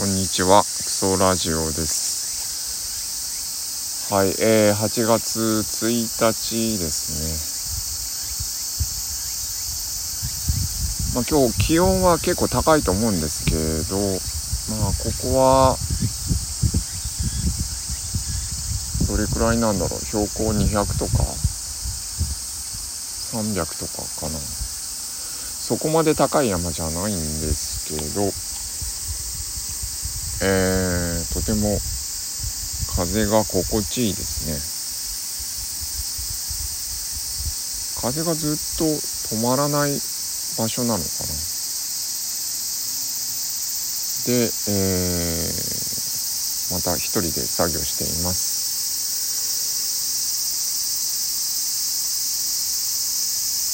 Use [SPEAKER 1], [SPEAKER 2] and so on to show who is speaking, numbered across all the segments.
[SPEAKER 1] こんにちは、クソラジオです。はい、えー、8月1日ですね。まあ、今日気温は結構高いと思うんですけど、まあ、ここは、どれくらいなんだろう、標高200とか、300とかかな。そこまで高い山じゃないんですけど、えー、とても風が心地いいですね。風がずっと止まらない場所なのかな。で、えー、また一人で作業しています。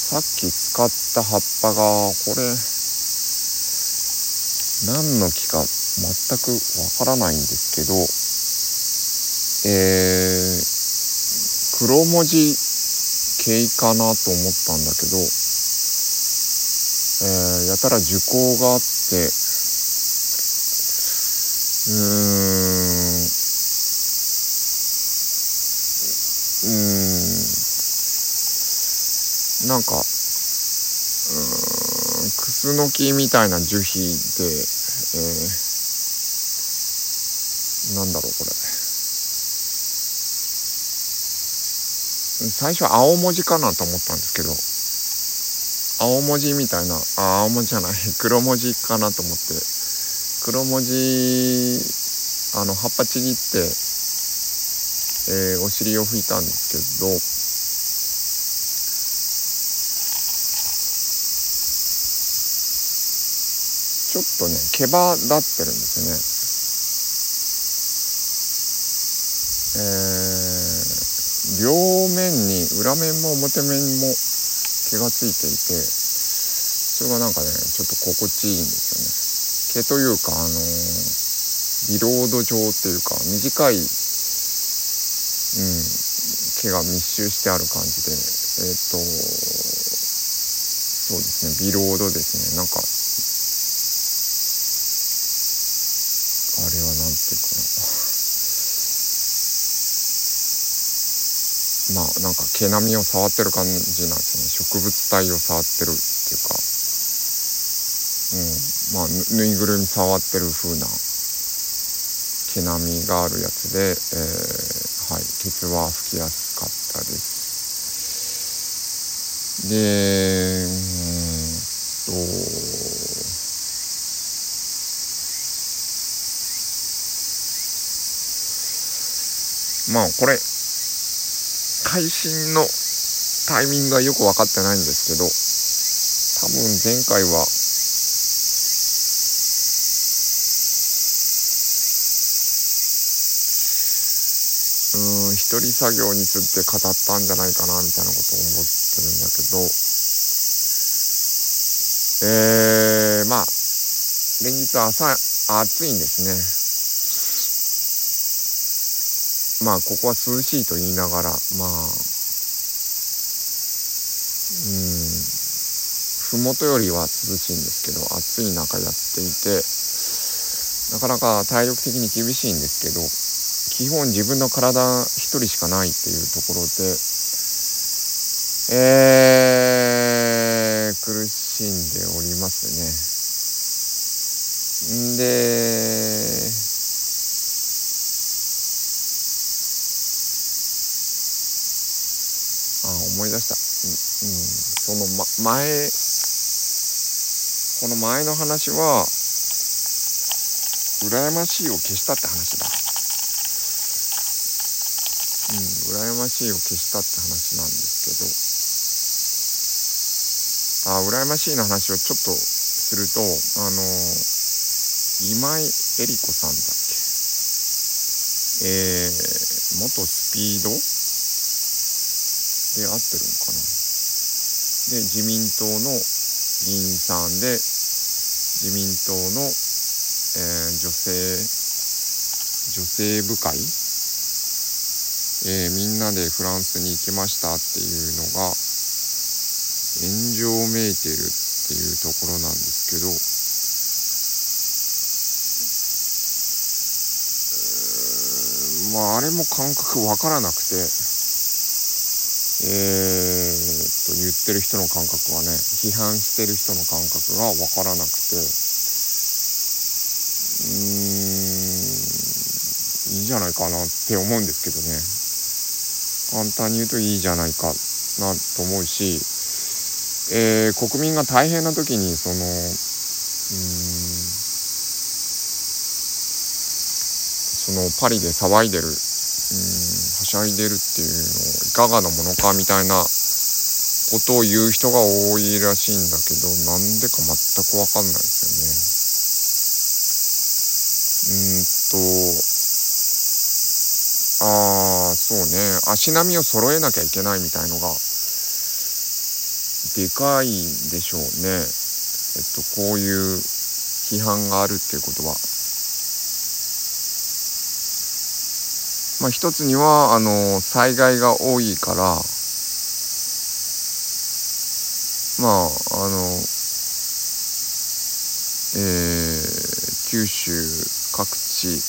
[SPEAKER 1] さっき使った葉っぱがこれ何の木か全くわからないんですけど、えー、黒文字系かなと思ったんだけど、えー、やたら樹高があって、うーん、うーん、なんか、うん、スノキみたいな樹皮で、えーなんだろうこれ。最初は青文字かなと思ったんですけど青文字みたいなあ青文字じゃない 黒文字かなと思って黒文字あの葉っぱちぎって、えー、お尻を拭いたんですけどちょっとね毛羽立ってるんですよね。えー、両面に裏面も表面も毛がついていてそれがなんかねちょっと心地いいんですよね。毛というかあのー、ビロード状っていうか短い、うん、毛が密集してある感じでえっ、ー、とそうですねビロードですね。なんかあれは何ていうかまあなんか毛並みを触ってる感じなんですよね。植物体を触ってるっていうか。うん。まあぬいぐるみ触ってる風な毛並みがあるやつで、えー、はい。ケツは拭きやすかったです。でうんとまあこれ配信のタイミングがよく分かってないんですけど多分前回はうん一人作業について語ったんじゃないかなみたいなことを思ってるんだけどえー、まあ連日朝暑いんですね。まあここは涼しいと言いながらまあうん麓よりは涼しいんですけど暑い中やっていてなかなか体力的に厳しいんですけど基本自分の体一人しかないっていうところでえー、苦しんでおりますね。んであ思い出した、うん、うん、その、ま、前この前の話は羨ましいを消したって話だ。うん羨ましいを消したって話なんですけど。あ羨ましいの話をちょっとするとあの今井絵理子さんだっけ？えー、元スピード？で合ってるのかな。で自民党の議員さんで自民党の、えー、女性女性部会、えー、みんなでフランスに行きましたっていうのが炎上めいてるっていうところなんですけど。まああれも感覚わからなくて。えー、と言ってる人の感覚はね批判してる人の感覚がわからなくて。うーんいいじゃないかなって思うんですけどね。簡単に言うといいじゃないかなと思うし、えー、国民が大変な時にそのうんそのパリで騒いでるはしゃいでるっていうのをいかがなものかみたいなことを言う人が多いらしいんだけどなんでか全く分かんないですよね。うんとああそうね足並みを揃えなきゃいけないみたいのがでかいんでしょうね。えっとこういう批判があるっていうことは。まあ一つにはあの災害が多いからまああのえー、九州各地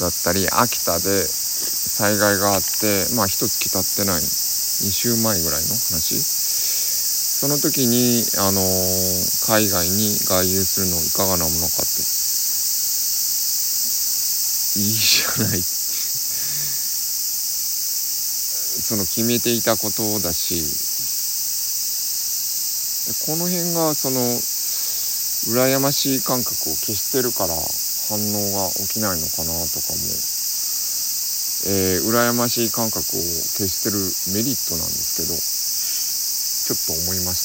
[SPEAKER 1] だったり秋田で災害があってまあ一月経ってない2週前ぐらいの話。その時にあのー、海外に外遊するのいかがなものかって。いいじゃない。その決めていたことだしこの辺がその羨ましい感覚を消してるから反応が起きないのかなとかも、えー、羨ましい感覚を消してるメリットなんですけどちょっと思いまし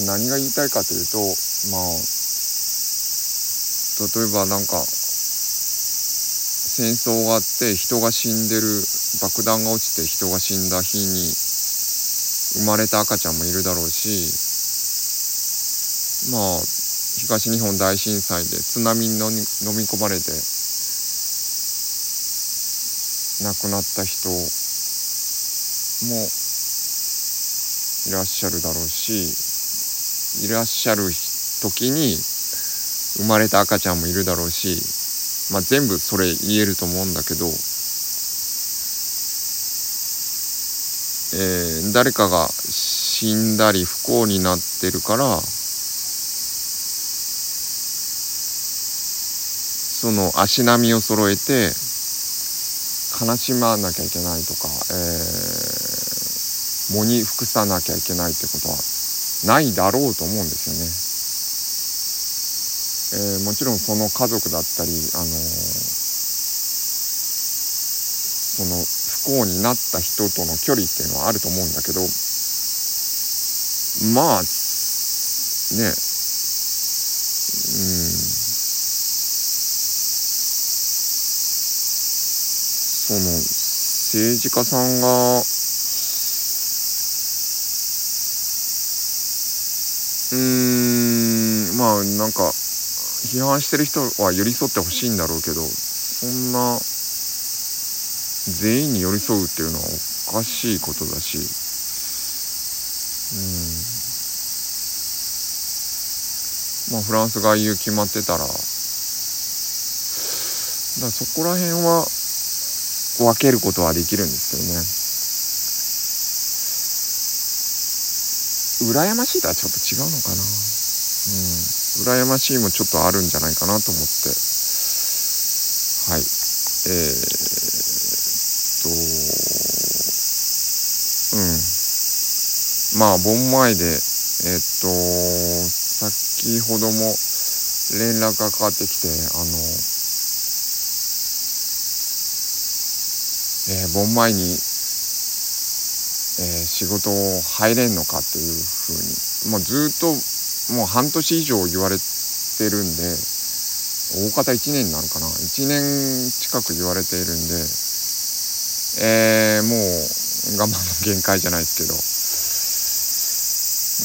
[SPEAKER 1] た、まあ、何が言いたいかというとまあ例えばなんか戦争があって人が死んでる。爆弾が落ちて人が死んだ日に生まれた赤ちゃんもいるだろうしまあ東日本大震災で津波に飲み込まれて亡くなった人もいらっしゃるだろうしいらっしゃる時に生まれた赤ちゃんもいるだろうし、まあ、全部それ言えると思うんだけど、えー、誰かが死んだり不幸になってるからその足並みを揃えて悲しまなきゃいけないとか、えー、喪に服さなきゃいけないってことはないだろうと思うんですよね。えー、もちろんその家族だったり、あのー、その不幸になった人との距離っていうのはあると思うんだけどまあねうん。その政治家さんがうんまあなんか批判してる人は寄り添ってほしいんだろうけどそんな全員に寄り添うっていうのはおかしいことだしうん。まあフランス外遊決まってたらだそこら辺は分けることはできるんですけどね。羨ましいとはちょっと違うのかな。うん。羨ましいもちょっとあるんじゃないかなと思って。はい。えー、っとうん。まあ盆前でえー、っと先ほども連絡がかかってきてあのえー、盆前に、えー、仕事を入れんのかっていうふうに。もうずっともう半年以上言われてるんで大方1年になるかな。1年近く言われているんでえー、もう我慢の限界じゃないですけど。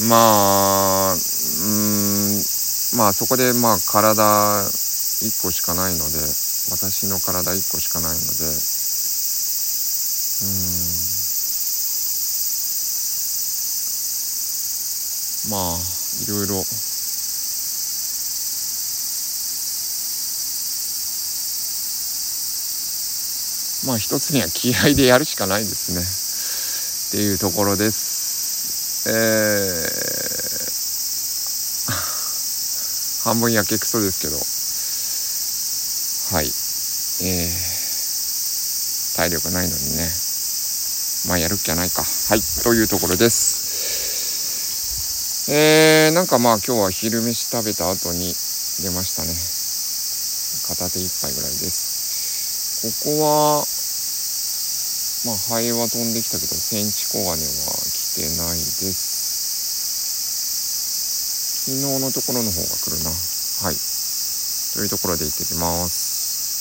[SPEAKER 1] まあうんまあそこでまあ体1個しかないので私の体1個しかないのでうん。まあ。いろいろまあ一つには気合でやるしかないですね。っていうところです。えー、半分やけくそですけど。はい。えー、体力ないのにね。まあやるっきゃないか。はい。というところです。えー、なんかまあ今日は昼飯食べた後に出ましたね。片手一杯ぐらいです。ここはまあハエは飛んできたけどセンチコガネは来てないです。昨日のところの方が来るな。はい。というところで行ってきます。